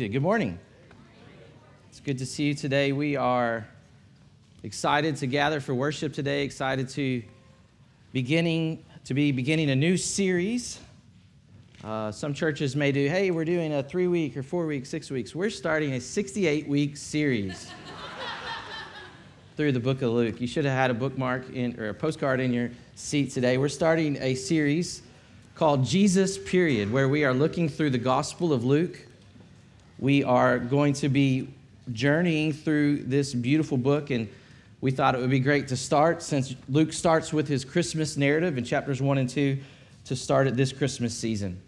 Good morning. It's good to see you today. We are excited to gather for worship today, excited to beginning to be beginning a new series. Uh, some churches may do, hey, we're doing a three week or four week, six weeks. We're starting a 68 week series through the book of Luke. You should have had a bookmark in, or a postcard in your seat today. We're starting a series called Jesus Period, where we are looking through the Gospel of Luke we are going to be journeying through this beautiful book, and we thought it would be great to start since Luke starts with his Christmas narrative in chapters 1 and 2 to start at this Christmas season.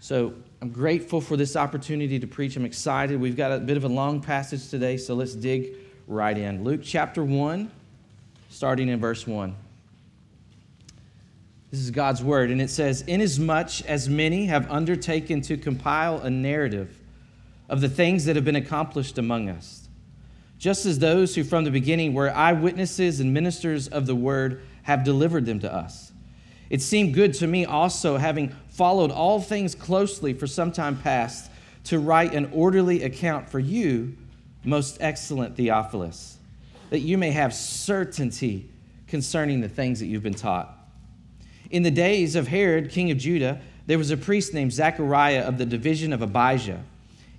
So I'm grateful for this opportunity to preach. I'm excited. We've got a bit of a long passage today, so let's dig right in. Luke chapter 1, starting in verse 1. This is God's word, and it says, Inasmuch as many have undertaken to compile a narrative of the things that have been accomplished among us. Just as those who from the beginning were eyewitnesses and ministers of the word have delivered them to us. It seemed good to me also, having followed all things closely for some time past, to write an orderly account for you, most excellent Theophilus, that you may have certainty concerning the things that you've been taught. In the days of Herod, king of Judah, there was a priest named Zechariah of the division of Abijah.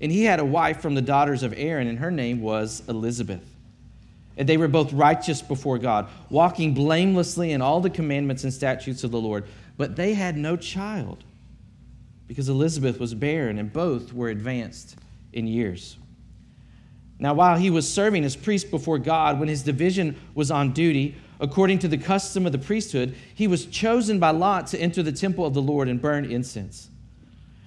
And he had a wife from the daughters of Aaron, and her name was Elizabeth. And they were both righteous before God, walking blamelessly in all the commandments and statutes of the Lord. But they had no child because Elizabeth was barren, and both were advanced in years. Now, while he was serving as priest before God, when his division was on duty, according to the custom of the priesthood, he was chosen by Lot to enter the temple of the Lord and burn incense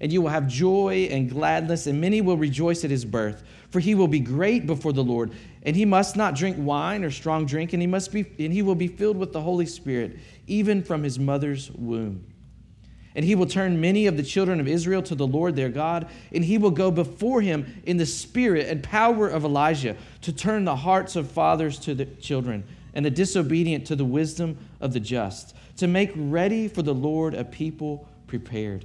and you will have joy and gladness, and many will rejoice at his birth. For he will be great before the Lord, and he must not drink wine or strong drink, and he must be and he will be filled with the Holy Spirit, even from his mother's womb. And he will turn many of the children of Israel to the Lord their God, and he will go before him in the spirit and power of Elijah to turn the hearts of fathers to the children, and the disobedient to the wisdom of the just, to make ready for the Lord a people prepared.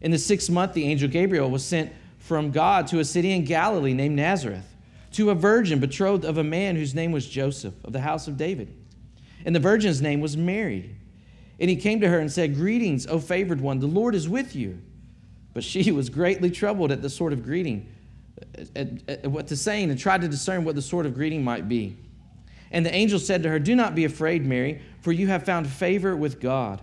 In the sixth month, the angel Gabriel was sent from God to a city in Galilee named Nazareth to a virgin betrothed of a man whose name was Joseph of the house of David. And the virgin's name was Mary. And he came to her and said, Greetings, O favored one, the Lord is with you. But she was greatly troubled at the sort of greeting, at, at what to saying, and tried to discern what the sort of greeting might be. And the angel said to her, Do not be afraid, Mary, for you have found favor with God.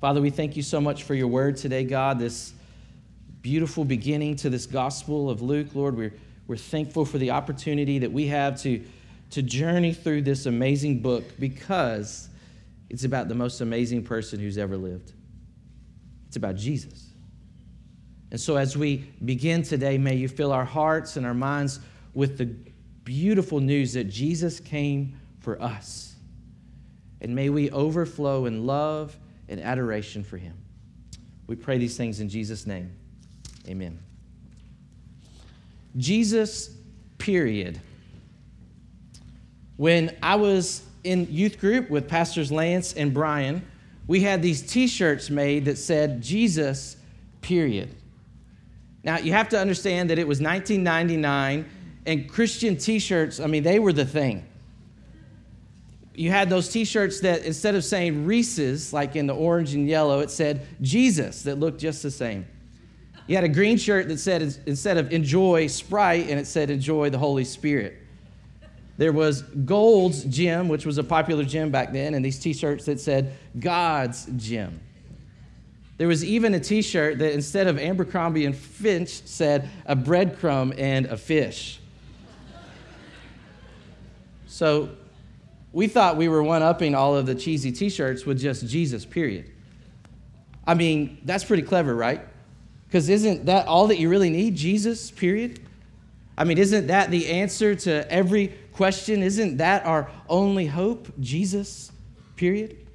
Father, we thank you so much for your word today, God, this beautiful beginning to this gospel of Luke. Lord, we're, we're thankful for the opportunity that we have to, to journey through this amazing book because it's about the most amazing person who's ever lived. It's about Jesus. And so, as we begin today, may you fill our hearts and our minds with the beautiful news that Jesus came for us. And may we overflow in love and adoration for him. We pray these things in Jesus' name. Amen. Jesus, period. When I was in youth group with Pastors Lance and Brian, we had these t shirts made that said Jesus, period. Now, you have to understand that it was 1999 and Christian t shirts, I mean, they were the thing. You had those t shirts that instead of saying Reese's, like in the orange and yellow, it said Jesus, that looked just the same. You had a green shirt that said, instead of enjoy Sprite, and it said enjoy the Holy Spirit. There was Gold's Gym, which was a popular gym back then, and these t shirts that said God's Gym. There was even a t shirt that instead of Abercrombie and Fitch said a breadcrumb and a fish. So we thought we were one upping all of the cheesy t shirts with just Jesus, period. I mean, that's pretty clever, right? Because isn't that all that you really need? Jesus, period? I mean, isn't that the answer to every question? Isn't that our only hope? Jesus, period?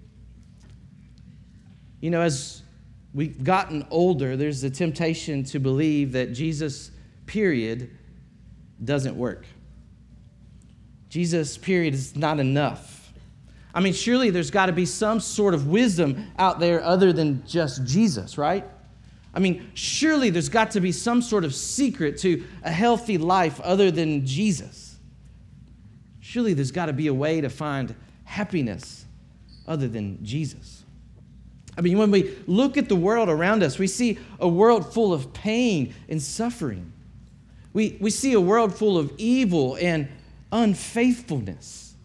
You know, as we've gotten older, there's a temptation to believe that Jesus, period, doesn't work. Jesus, period, is not enough. I mean, surely there's got to be some sort of wisdom out there other than just Jesus, right? I mean, surely there's got to be some sort of secret to a healthy life other than Jesus. Surely there's got to be a way to find happiness other than Jesus. I mean, when we look at the world around us, we see a world full of pain and suffering. We, we see a world full of evil and unfaithfulness.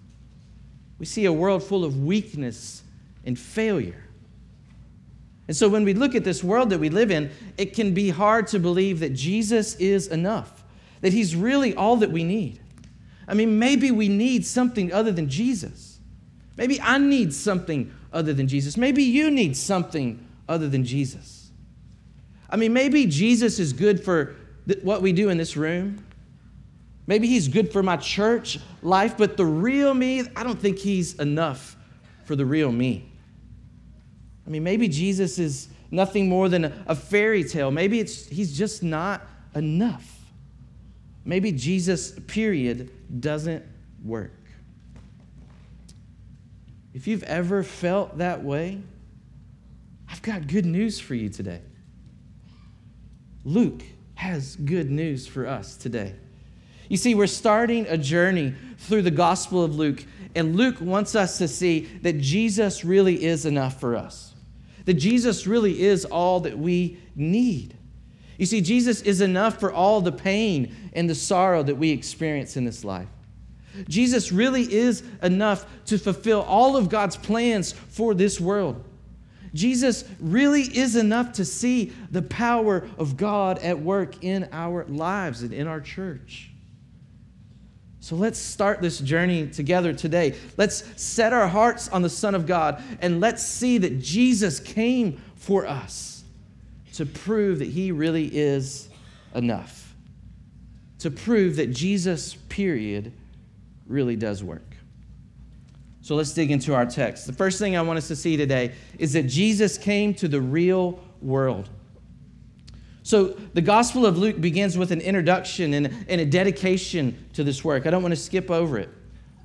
We see a world full of weakness and failure. And so when we look at this world that we live in, it can be hard to believe that Jesus is enough, that he's really all that we need. I mean, maybe we need something other than Jesus. Maybe I need something other than Jesus. Maybe you need something other than Jesus. I mean, maybe Jesus is good for th- what we do in this room. Maybe he's good for my church life, but the real me, I don't think he's enough for the real me. I mean, maybe Jesus is nothing more than a fairy tale. Maybe it's, he's just not enough. Maybe Jesus, period, doesn't work. If you've ever felt that way, I've got good news for you today. Luke has good news for us today. You see, we're starting a journey through the Gospel of Luke, and Luke wants us to see that Jesus really is enough for us that Jesus really is all that we need. You see, Jesus is enough for all the pain and the sorrow that we experience in this life. Jesus really is enough to fulfill all of God's plans for this world. Jesus really is enough to see the power of God at work in our lives and in our church. So let's start this journey together today. Let's set our hearts on the Son of God and let's see that Jesus came for us to prove that He really is enough. To prove that Jesus, period, really does work. So let's dig into our text. The first thing I want us to see today is that Jesus came to the real world. So the Gospel of Luke begins with an introduction and, and a dedication to this work. I don't want to skip over it.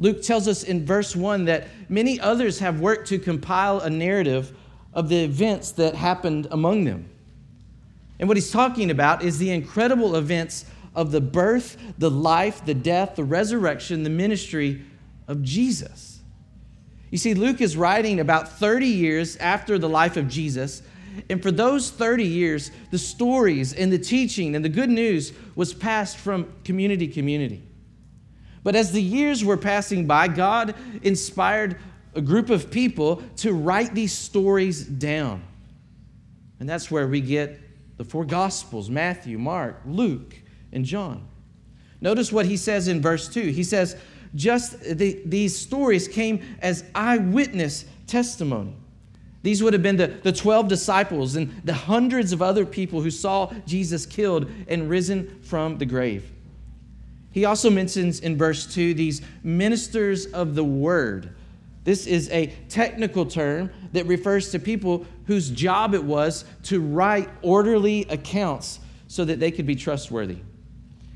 Luke tells us in verse 1 that many others have worked to compile a narrative of the events that happened among them. And what he's talking about is the incredible events of the birth, the life, the death, the resurrection, the ministry of Jesus. You see, Luke is writing about 30 years after the life of Jesus. And for those 30 years, the stories and the teaching and the good news was passed from community to community. But as the years were passing by, God inspired a group of people to write these stories down. And that's where we get the four Gospels Matthew, Mark, Luke, and John. Notice what he says in verse 2. He says, just the, these stories came as eyewitness testimony. These would have been the, the 12 disciples and the hundreds of other people who saw Jesus killed and risen from the grave. He also mentions in verse 2 these ministers of the word. This is a technical term that refers to people whose job it was to write orderly accounts so that they could be trustworthy.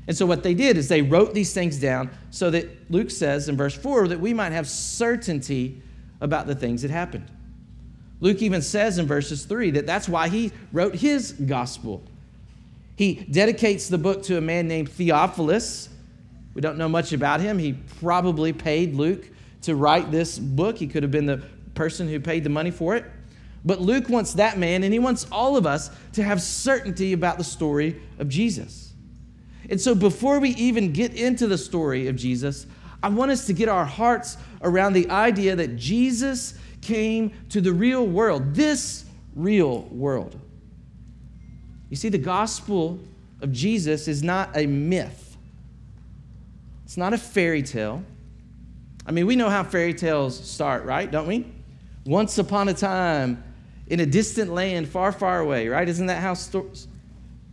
And so, what they did is they wrote these things down so that Luke says in verse 4 that we might have certainty about the things that happened. Luke even says in verses 3 that that's why he wrote his gospel. He dedicates the book to a man named Theophilus. We don't know much about him. He probably paid Luke to write this book. He could have been the person who paid the money for it. But Luke wants that man, and he wants all of us to have certainty about the story of Jesus. And so, before we even get into the story of Jesus, I want us to get our hearts around the idea that Jesus came to the real world, this real world. You see, the gospel of Jesus is not a myth, it's not a fairy tale. I mean, we know how fairy tales start, right? Don't we? Once upon a time in a distant land far, far away, right? Isn't that how, sto-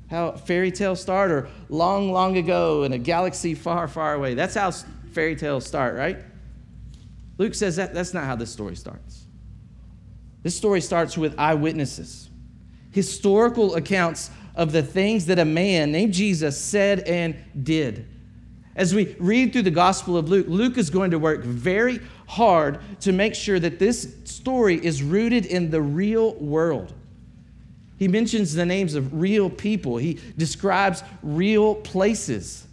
how fairy tales start? Or long, long ago in a galaxy far, far away. That's how fairy tales start, right? Luke says that that's not how this story starts. This story starts with eyewitnesses, historical accounts of the things that a man named Jesus said and did. As we read through the Gospel of Luke, Luke is going to work very hard to make sure that this story is rooted in the real world. He mentions the names of real people, he describes real places.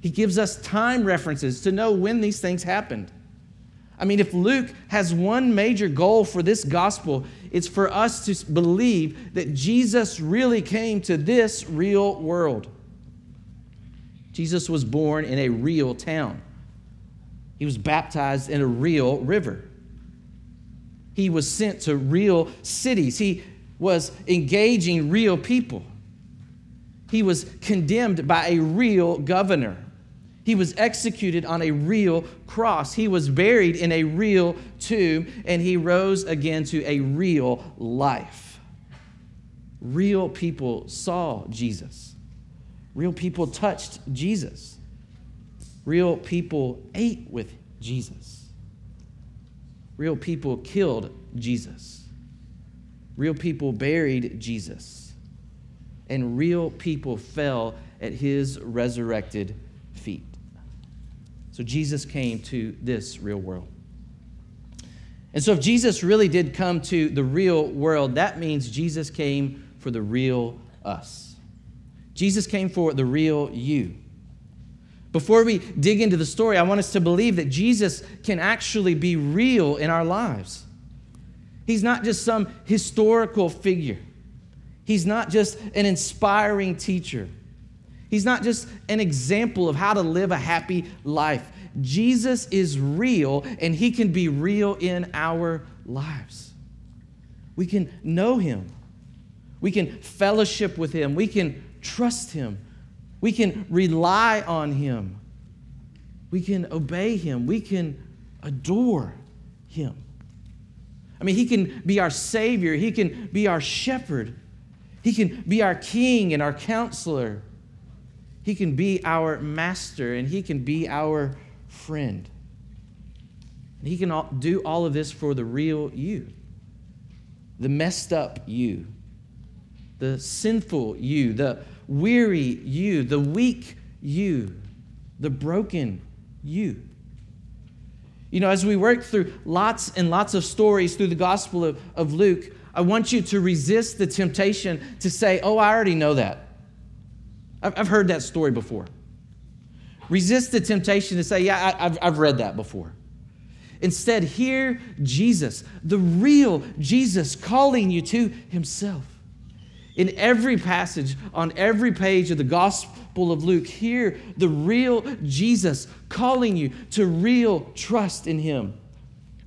He gives us time references to know when these things happened. I mean, if Luke has one major goal for this gospel, it's for us to believe that Jesus really came to this real world. Jesus was born in a real town. He was baptized in a real river. He was sent to real cities. He was engaging real people. He was condemned by a real governor. He was executed on a real cross. He was buried in a real tomb, and he rose again to a real life. Real people saw Jesus. Real people touched Jesus. Real people ate with Jesus. Real people killed Jesus. Real people buried Jesus. And real people fell at his resurrected. So Jesus came to this real world. And so, if Jesus really did come to the real world, that means Jesus came for the real us. Jesus came for the real you. Before we dig into the story, I want us to believe that Jesus can actually be real in our lives. He's not just some historical figure, He's not just an inspiring teacher. He's not just an example of how to live a happy life. Jesus is real and he can be real in our lives. We can know him. We can fellowship with him. We can trust him. We can rely on him. We can obey him. We can adore him. I mean, he can be our Savior. He can be our shepherd. He can be our king and our counselor. He can be our master and he can be our friend. And he can do all of this for the real you, the messed up you, the sinful you, the weary you, the weak you, the broken you. You know, as we work through lots and lots of stories through the Gospel of, of Luke, I want you to resist the temptation to say, Oh, I already know that. I've, heard that story before. Resist the temptation to say, Yeah, I, have I've read that before. Instead, hear Jesus, the real Jesus, calling you to himself. In every passage, on every page of the Gospel of Luke, hear the real Jesus calling you to real trust in him,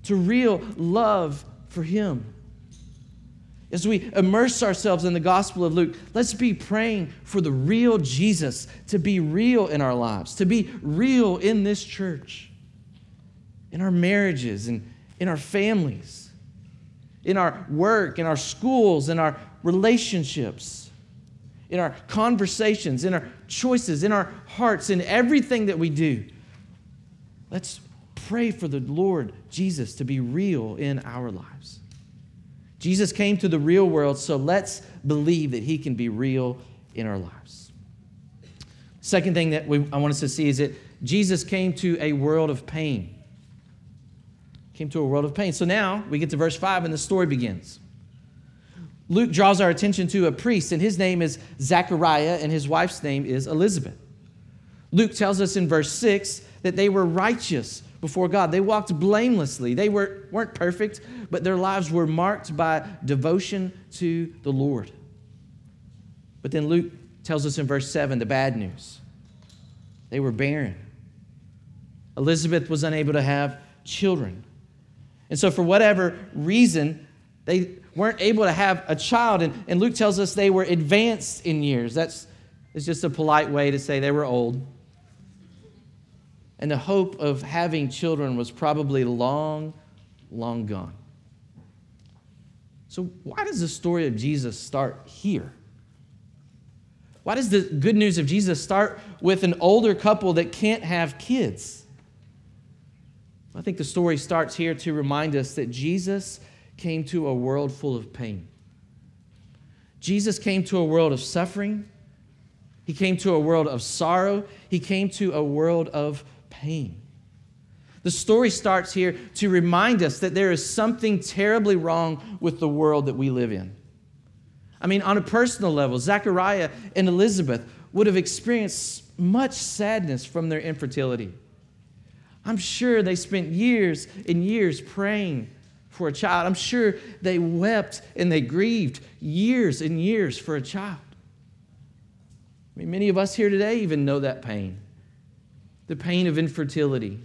to real love for him. As we immerse ourselves in the Gospel of Luke, let's be praying for the real Jesus to be real in our lives, to be real in this church, in our marriages and in our families, in our work, in our schools, in our relationships, in our conversations, in our choices, in our hearts, in everything that we do. Let's pray for the Lord Jesus to be real in our lives. Jesus came to the real world, so let's believe that he can be real in our lives. Second thing that we, I want us to see is that Jesus came to a world of pain. Came to a world of pain. So now we get to verse 5 and the story begins. Luke draws our attention to a priest, and his name is Zechariah, and his wife's name is Elizabeth. Luke tells us in verse 6 that they were righteous before God. They walked blamelessly. They were, weren't perfect, but their lives were marked by devotion to the Lord. But then Luke tells us in verse 7 the bad news they were barren. Elizabeth was unable to have children. And so, for whatever reason, they weren't able to have a child. And, and Luke tells us they were advanced in years. That's it's just a polite way to say they were old and the hope of having children was probably long, long gone. So, why does the story of Jesus start here? Why does the good news of Jesus start with an older couple that can't have kids? I think the story starts here to remind us that Jesus came to a world full of pain. Jesus came to a world of suffering. He came to a world of sorrow. He came to a world of pain. The story starts here to remind us that there is something terribly wrong with the world that we live in. I mean, on a personal level, Zechariah and Elizabeth would have experienced much sadness from their infertility. I'm sure they spent years and years praying for a child. I'm sure they wept and they grieved years and years for a child. I mean, many of us here today even know that pain the pain of infertility,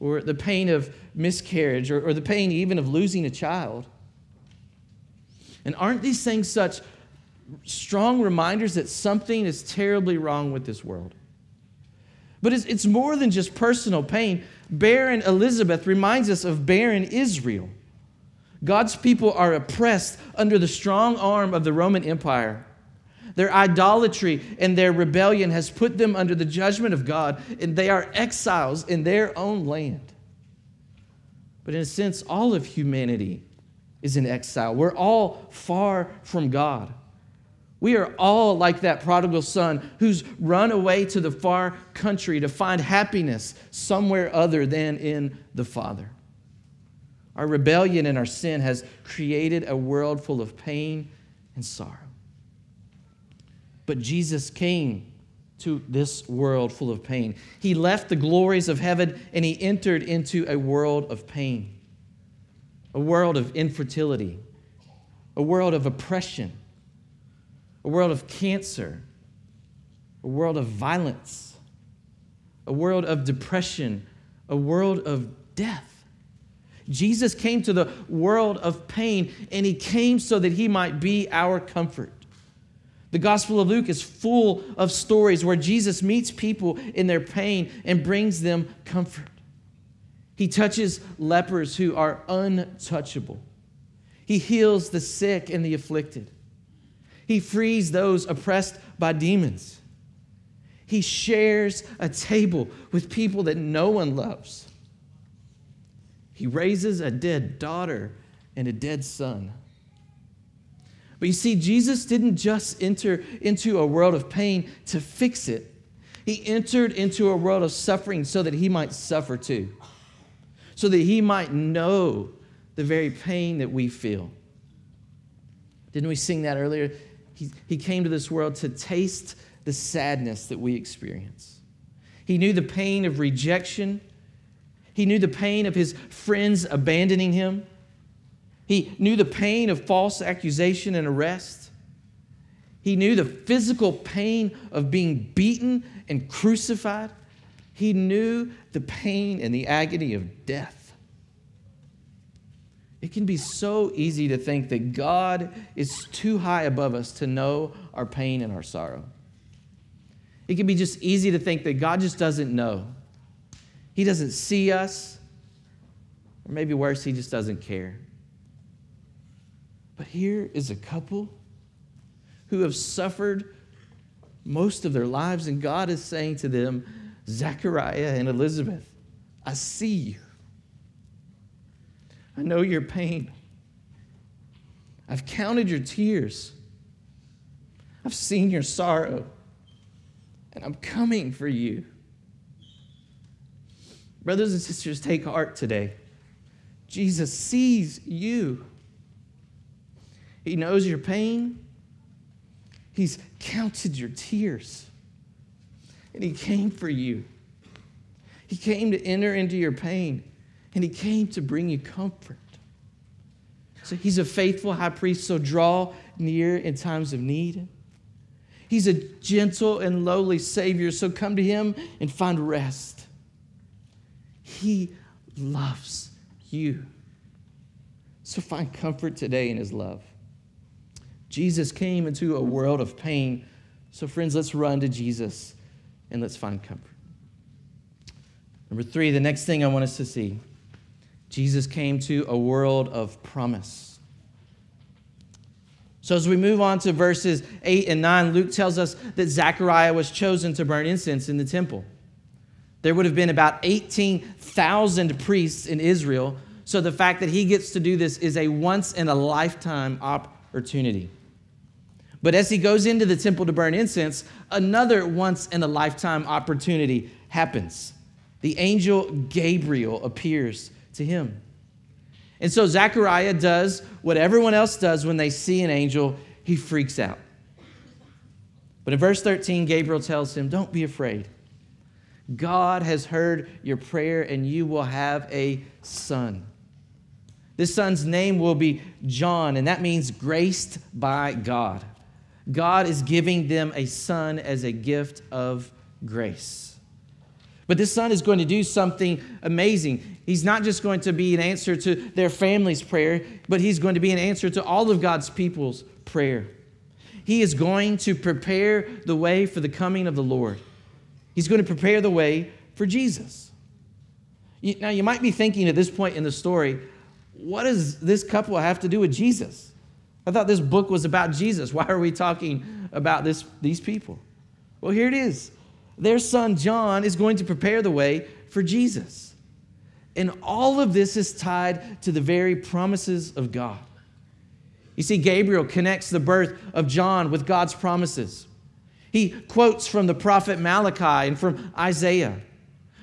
or the pain of miscarriage, or, or the pain even of losing a child. And aren't these things such strong reminders that something is terribly wrong with this world? But it's, it's more than just personal pain. Barren Elizabeth reminds us of barren Israel. God's people are oppressed under the strong arm of the Roman Empire. Their idolatry and their rebellion has put them under the judgment of God, and they are exiles in their own land. But in a sense, all of humanity is in exile. We're all far from God. We are all like that prodigal son who's run away to the far country to find happiness somewhere other than in the Father. Our rebellion and our sin has created a world full of pain and sorrow. But Jesus came to this world full of pain. He left the glories of heaven and he entered into a world of pain, a world of infertility, a world of oppression, a world of cancer, a world of violence, a world of depression, a world of death. Jesus came to the world of pain and he came so that he might be our comfort. The Gospel of Luke is full of stories where Jesus meets people in their pain and brings them comfort. He touches lepers who are untouchable. He heals the sick and the afflicted. He frees those oppressed by demons. He shares a table with people that no one loves. He raises a dead daughter and a dead son. But you see, Jesus didn't just enter into a world of pain to fix it, He entered into a world of suffering so that He might suffer too, so that He might know the very pain that we feel. Didn't we sing that earlier? He, he came to this world to taste the sadness that we experience. He knew the pain of rejection. He knew the pain of his friends abandoning him. He knew the pain of false accusation and arrest. He knew the physical pain of being beaten and crucified. He knew the pain and the agony of death. It can be so easy to think that God is too high above us to know our pain and our sorrow. It can be just easy to think that God just doesn't know. He doesn't see us, or maybe worse, He just doesn't care. But here is a couple who have suffered most of their lives, and God is saying to them, Zechariah and Elizabeth, I see you. I know your pain. I've counted your tears. I've seen your sorrow, and I'm coming for you. Brothers and sisters, take heart today. Jesus sees you. He knows your pain. He's counted your tears. And He came for you. He came to enter into your pain, and He came to bring you comfort. So He's a faithful high priest, so draw near in times of need. He's a gentle and lowly Savior, so come to Him and find rest. He loves you. So find comfort today in His love. Jesus came into a world of pain. So, friends, let's run to Jesus and let's find comfort. Number three, the next thing I want us to see Jesus came to a world of promise. So, as we move on to verses 8 and 9, Luke tells us that Zechariah was chosen to burn incense in the temple. There would have been about 18,000 priests in Israel, so the fact that he gets to do this is a once in a lifetime opportunity. But as he goes into the temple to burn incense, another once in a lifetime opportunity happens. The angel Gabriel appears to him. And so Zechariah does what everyone else does when they see an angel, he freaks out. But in verse 13, Gabriel tells him, Don't be afraid. God has heard your prayer, and you will have a son. This son's name will be John, and that means graced by God. God is giving them a son as a gift of grace. But this son is going to do something amazing. He's not just going to be an answer to their family's prayer, but he's going to be an answer to all of God's people's prayer. He is going to prepare the way for the coming of the Lord. He's going to prepare the way for Jesus. Now, you might be thinking at this point in the story, what does this couple have to do with Jesus? I thought this book was about Jesus. Why are we talking about this, these people? Well, here it is. Their son John is going to prepare the way for Jesus. And all of this is tied to the very promises of God. You see, Gabriel connects the birth of John with God's promises. He quotes from the prophet Malachi and from Isaiah.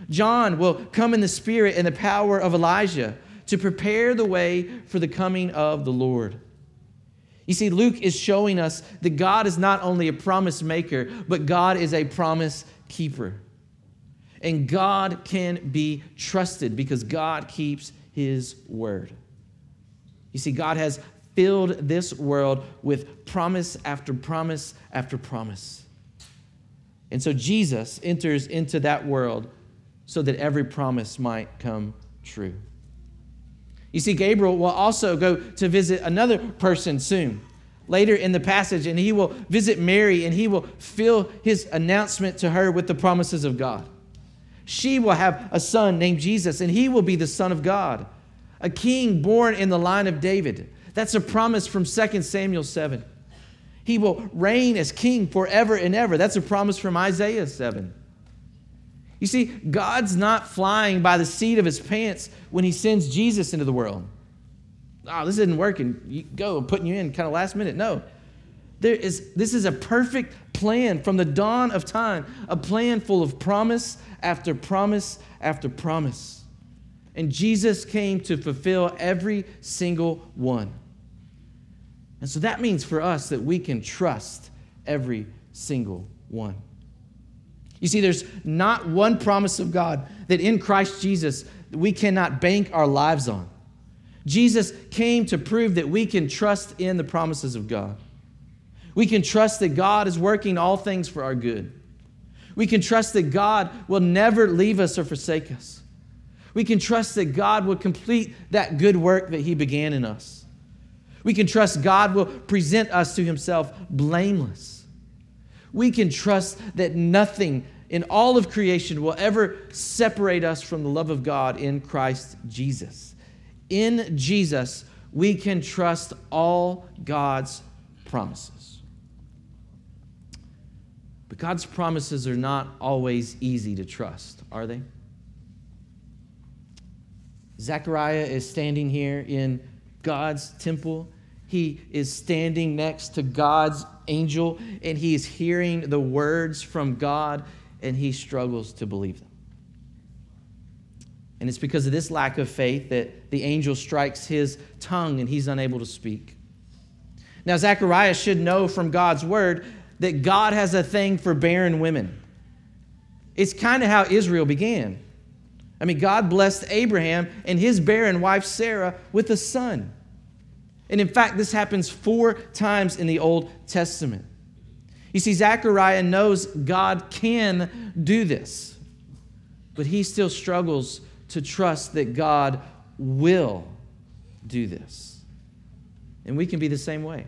John will come in the spirit and the power of Elijah to prepare the way for the coming of the Lord. You see, Luke is showing us that God is not only a promise maker, but God is a promise keeper. And God can be trusted because God keeps his word. You see, God has filled this world with promise after promise after promise. And so Jesus enters into that world so that every promise might come true. You see, Gabriel will also go to visit another person soon, later in the passage, and he will visit Mary and he will fill his announcement to her with the promises of God. She will have a son named Jesus, and he will be the Son of God, a king born in the line of David. That's a promise from 2 Samuel 7. He will reign as king forever and ever. That's a promise from Isaiah 7. You see, God's not flying by the seat of his pants when he sends Jesus into the world. Oh, this isn't working. You go, I'm putting you in kind of last minute. No. There is, this is a perfect plan from the dawn of time, a plan full of promise after promise after promise. And Jesus came to fulfill every single one. And so that means for us that we can trust every single one. You see, there's not one promise of God that in Christ Jesus we cannot bank our lives on. Jesus came to prove that we can trust in the promises of God. We can trust that God is working all things for our good. We can trust that God will never leave us or forsake us. We can trust that God will complete that good work that He began in us. We can trust God will present us to Himself blameless. We can trust that nothing in all of creation will ever separate us from the love of God in Christ Jesus. In Jesus, we can trust all God's promises. But God's promises are not always easy to trust, are they? Zechariah is standing here in God's temple. He is standing next to God's angel and he is hearing the words from God and he struggles to believe them. And it's because of this lack of faith that the angel strikes his tongue and he's unable to speak. Now, Zechariah should know from God's word that God has a thing for barren women. It's kind of how Israel began. I mean, God blessed Abraham and his barren wife Sarah with a son. And in fact, this happens four times in the Old Testament. You see, Zechariah knows God can do this, but he still struggles to trust that God will do this. And we can be the same way.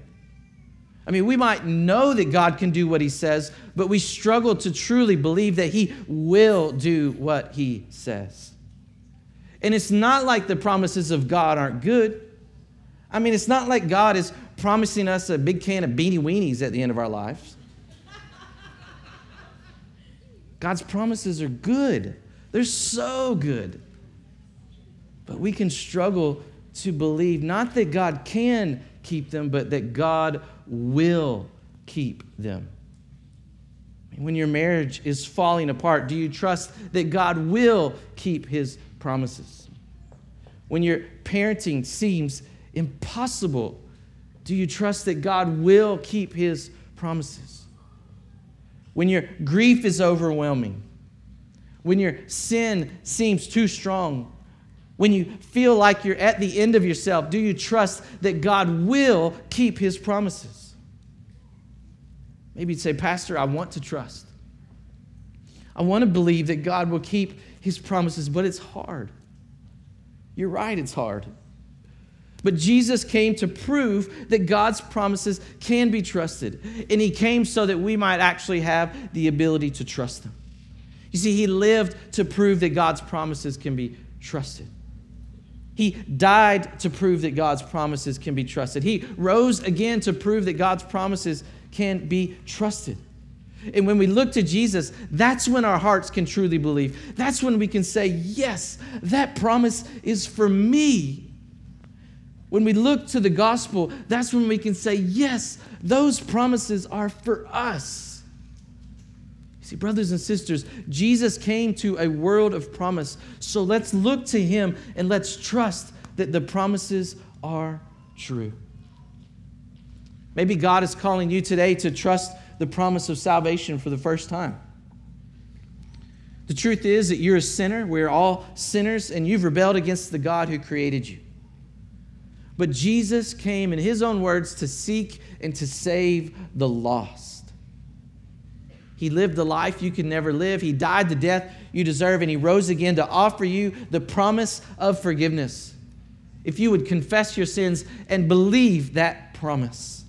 I mean, we might know that God can do what he says, but we struggle to truly believe that he will do what he says. And it's not like the promises of God aren't good. I mean, it's not like God is promising us a big can of beanie weenies at the end of our lives. God's promises are good, they're so good. But we can struggle to believe not that God can keep them, but that God will keep them. When your marriage is falling apart, do you trust that God will keep his promises? When your parenting seems impossible, do you trust that God will keep his promises? When your grief is overwhelming, when your sin seems too strong, when you feel like you're at the end of yourself, do you trust that God will keep his promises? Maybe you'd say, Pastor, I want to trust. I want to believe that God will keep his promises, but it's hard. You're right, it's hard. But Jesus came to prove that God's promises can be trusted. And he came so that we might actually have the ability to trust them. You see, he lived to prove that God's promises can be trusted. He died to prove that God's promises can be trusted. He rose again to prove that God's promises can be trusted. And when we look to Jesus, that's when our hearts can truly believe. That's when we can say, Yes, that promise is for me. When we look to the gospel, that's when we can say, Yes, those promises are for us. See, brothers and sisters, Jesus came to a world of promise. So let's look to him and let's trust that the promises are true. Maybe God is calling you today to trust the promise of salvation for the first time. The truth is that you're a sinner. We're all sinners, and you've rebelled against the God who created you. But Jesus came, in his own words, to seek and to save the lost. He lived the life you could never live. He died the death you deserve, and He rose again to offer you the promise of forgiveness. If you would confess your sins and believe that promise.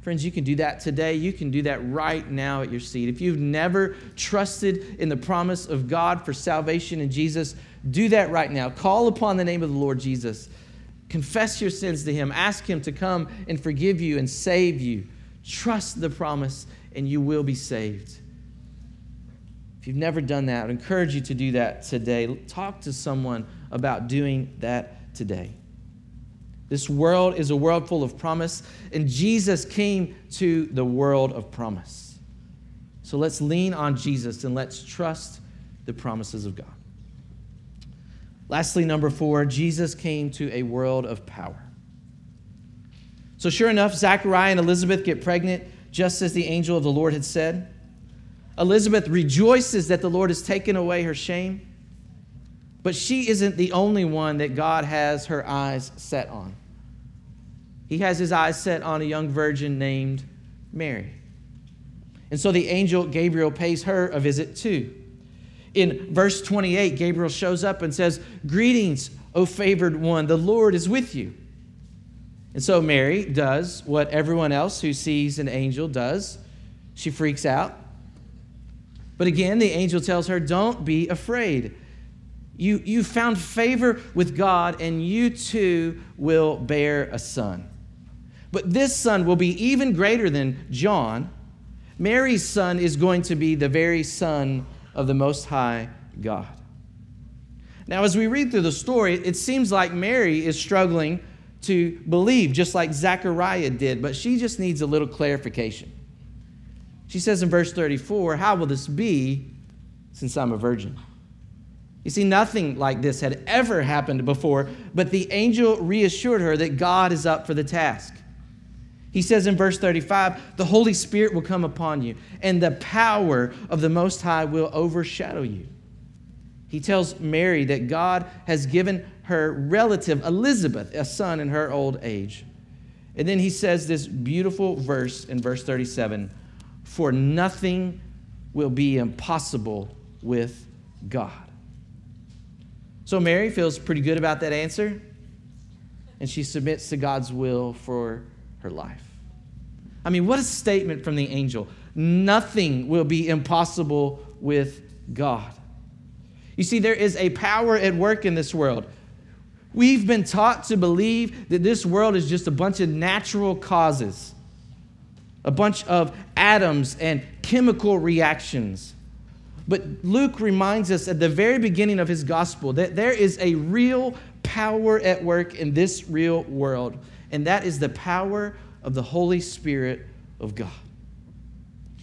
Friends, you can do that today. You can do that right now at your seat. If you've never trusted in the promise of God for salvation in Jesus, do that right now. Call upon the name of the Lord Jesus. Confess your sins to Him. Ask Him to come and forgive you and save you. Trust the promise and you will be saved. If you've never done that, I encourage you to do that today. Talk to someone about doing that today. This world is a world full of promise, and Jesus came to the world of promise. So let's lean on Jesus and let's trust the promises of God. Lastly, number four, Jesus came to a world of power. So, sure enough, Zechariah and Elizabeth get pregnant just as the angel of the Lord had said. Elizabeth rejoices that the Lord has taken away her shame, but she isn't the only one that God has her eyes set on. He has his eyes set on a young virgin named Mary. And so the angel Gabriel pays her a visit too. In verse 28, Gabriel shows up and says, Greetings, O favored one, the Lord is with you. And so Mary does what everyone else who sees an angel does she freaks out. But again, the angel tells her, Don't be afraid. You, you found favor with God, and you too will bear a son. But this son will be even greater than John. Mary's son is going to be the very son of the Most High God. Now, as we read through the story, it seems like Mary is struggling to believe, just like Zechariah did, but she just needs a little clarification. She says in verse 34, How will this be since I'm a virgin? You see, nothing like this had ever happened before, but the angel reassured her that God is up for the task. He says in verse 35, The Holy Spirit will come upon you, and the power of the Most High will overshadow you. He tells Mary that God has given her relative Elizabeth a son in her old age. And then he says this beautiful verse in verse 37 For nothing will be impossible with God. So Mary feels pretty good about that answer, and she submits to God's will for her life. I mean, what a statement from the angel. Nothing will be impossible with God. You see, there is a power at work in this world. We've been taught to believe that this world is just a bunch of natural causes, a bunch of atoms and chemical reactions. But Luke reminds us at the very beginning of his gospel that there is a real power at work in this real world, and that is the power of the Holy Spirit of God.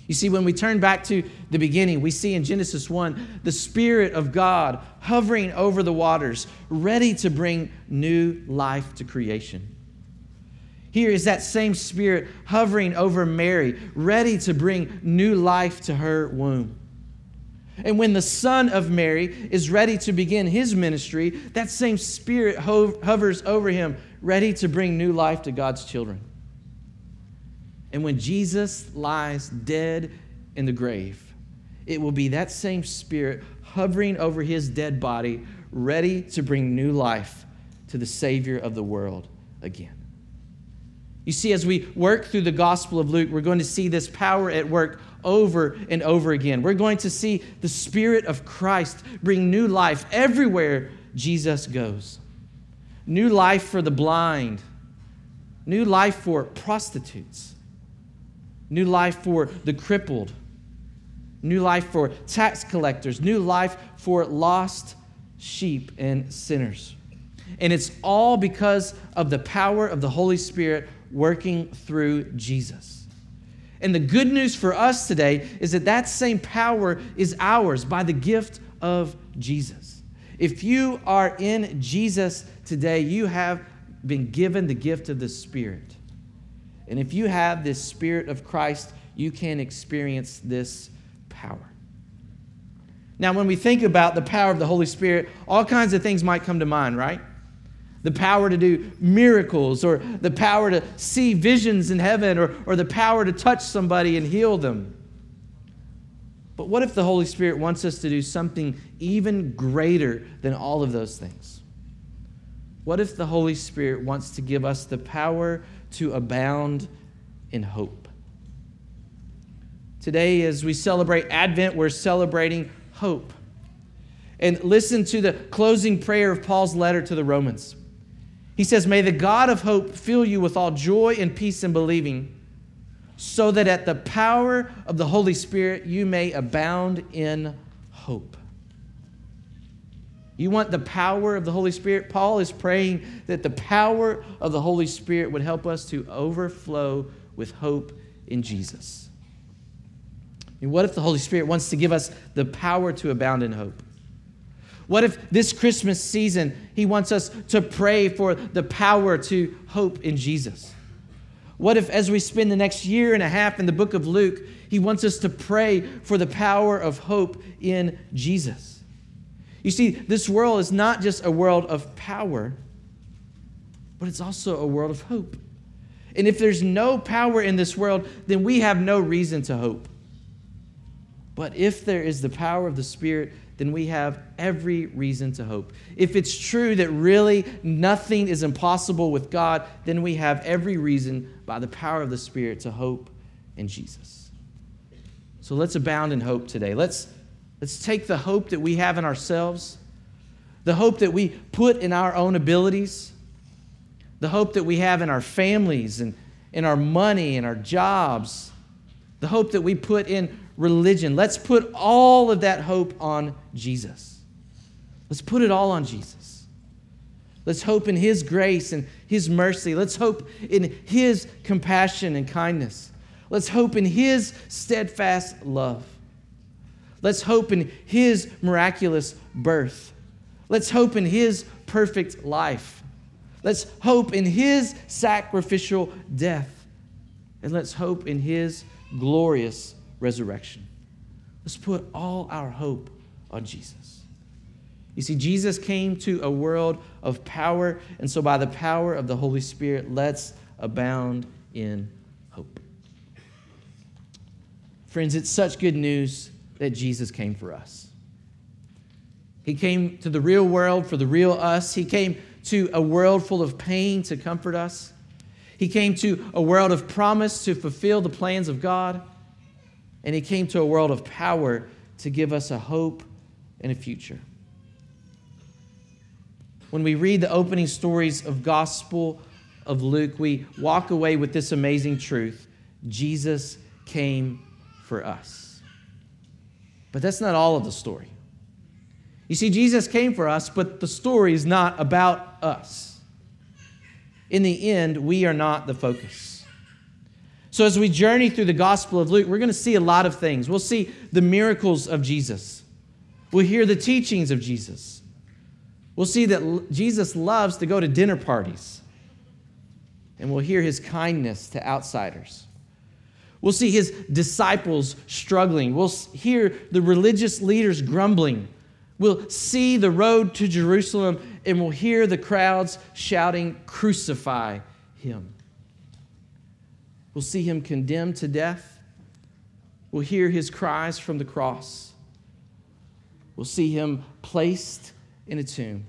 You see, when we turn back to the beginning, we see in Genesis 1 the Spirit of God hovering over the waters, ready to bring new life to creation. Here is that same Spirit hovering over Mary, ready to bring new life to her womb. And when the son of Mary is ready to begin his ministry, that same Spirit hovers over him, ready to bring new life to God's children. And when Jesus lies dead in the grave, it will be that same spirit hovering over his dead body, ready to bring new life to the Savior of the world again. You see, as we work through the Gospel of Luke, we're going to see this power at work over and over again. We're going to see the Spirit of Christ bring new life everywhere Jesus goes. New life for the blind, new life for prostitutes, new life for the crippled, new life for tax collectors, new life for lost sheep and sinners. And it's all because of the power of the Holy Spirit working through Jesus. And the good news for us today is that that same power is ours by the gift of Jesus. If you are in Jesus today, you have been given the gift of the Spirit. And if you have this Spirit of Christ, you can experience this power. Now, when we think about the power of the Holy Spirit, all kinds of things might come to mind, right? The power to do miracles, or the power to see visions in heaven, or, or the power to touch somebody and heal them. But what if the Holy Spirit wants us to do something even greater than all of those things? What if the Holy Spirit wants to give us the power to abound in hope. Today, as we celebrate Advent, we're celebrating hope. And listen to the closing prayer of Paul's letter to the Romans. He says, May the God of hope fill you with all joy and peace in believing, so that at the power of the Holy Spirit you may abound in hope. You want the power of the Holy Spirit? Paul is praying that the power of the Holy Spirit would help us to overflow with hope in Jesus. What if the Holy Spirit wants to give us the power to abound in hope? What if this Christmas season He wants us to pray for the power to hope in Jesus? What if, as we spend the next year and a half in the book of Luke, he wants us to pray for the power of hope in Jesus? You see, this world is not just a world of power, but it's also a world of hope. And if there's no power in this world, then we have no reason to hope. But if there is the power of the Spirit, then we have every reason to hope. If it's true that really nothing is impossible with God, then we have every reason by the power of the Spirit to hope in Jesus. So let's abound in hope today. Let's, let's take the hope that we have in ourselves, the hope that we put in our own abilities, the hope that we have in our families and in our money and our jobs, the hope that we put in religion. Let's put all of that hope on Jesus. Let's put it all on Jesus. Let's hope in His grace and His mercy. Let's hope in His compassion and kindness. Let's hope in His steadfast love. Let's hope in His miraculous birth. Let's hope in His perfect life. Let's hope in His sacrificial death. And let's hope in His glorious resurrection. Let's put all our hope on Jesus. You see, Jesus came to a world of power, and so by the power of the Holy Spirit, let's abound in hope. Friends, it's such good news that Jesus came for us. He came to the real world for the real us. He came to a world full of pain to comfort us. He came to a world of promise to fulfill the plans of God and he came to a world of power to give us a hope and a future. When we read the opening stories of Gospel of Luke, we walk away with this amazing truth Jesus came for us. But that's not all of the story. You see, Jesus came for us, but the story is not about us. In the end, we are not the focus. So, as we journey through the Gospel of Luke, we're going to see a lot of things. We'll see the miracles of Jesus, we'll hear the teachings of Jesus. We'll see that Jesus loves to go to dinner parties, and we'll hear his kindness to outsiders. We'll see his disciples struggling. We'll hear the religious leaders grumbling. We'll see the road to Jerusalem, and we'll hear the crowds shouting, Crucify him. We'll see him condemned to death. We'll hear his cries from the cross. We'll see him placed in a tomb.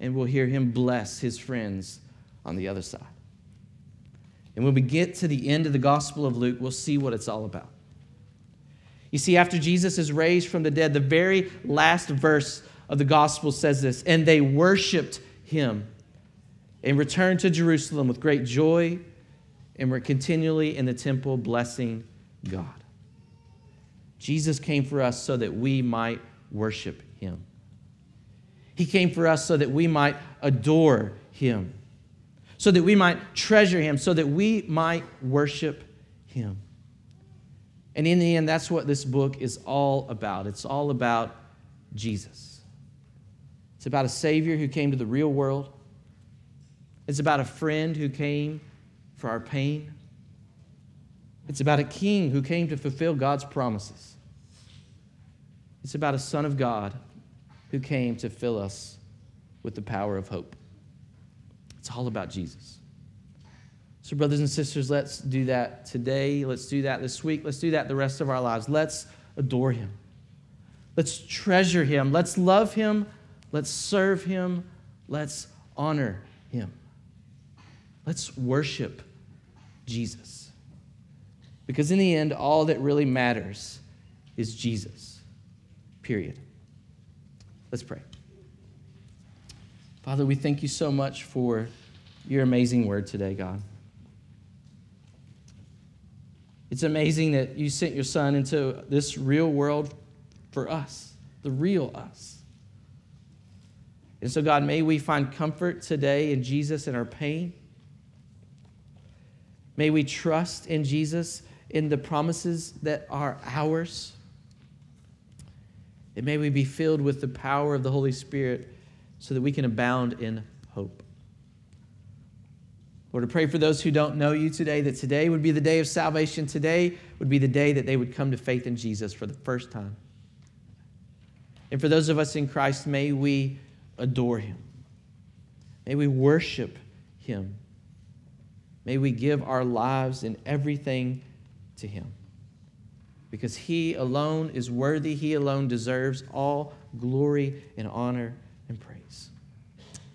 And we'll hear him bless his friends on the other side. And when we get to the end of the Gospel of Luke, we'll see what it's all about. You see, after Jesus is raised from the dead, the very last verse of the Gospel says this And they worshiped him and returned to Jerusalem with great joy and we're continually in the temple blessing God. Jesus came for us so that we might worship him. He came for us so that we might adore him, so that we might treasure him, so that we might worship him. And in the end, that's what this book is all about. It's all about Jesus. It's about a Savior who came to the real world. It's about a friend who came for our pain. It's about a king who came to fulfill God's promises. It's about a son of God who came to fill us with the power of hope. It's all about Jesus. So, brothers and sisters, let's do that today. Let's do that this week. Let's do that the rest of our lives. Let's adore him. Let's treasure him. Let's love him. Let's serve him. Let's honor him. Let's worship Jesus. Because in the end, all that really matters is Jesus. Period. Let's pray. Father, we thank you so much for your amazing word today, God. It's amazing that you sent your son into this real world for us, the real us. And so, God, may we find comfort today in Jesus in our pain. May we trust in Jesus in the promises that are ours. And may we be filled with the power of the Holy Spirit so that we can abound in hope. Lord, I pray for those who don't know you today that today would be the day of salvation. Today would be the day that they would come to faith in Jesus for the first time. And for those of us in Christ, may we adore him. May we worship him. May we give our lives and everything to him. Because he alone is worthy, he alone deserves all glory and honor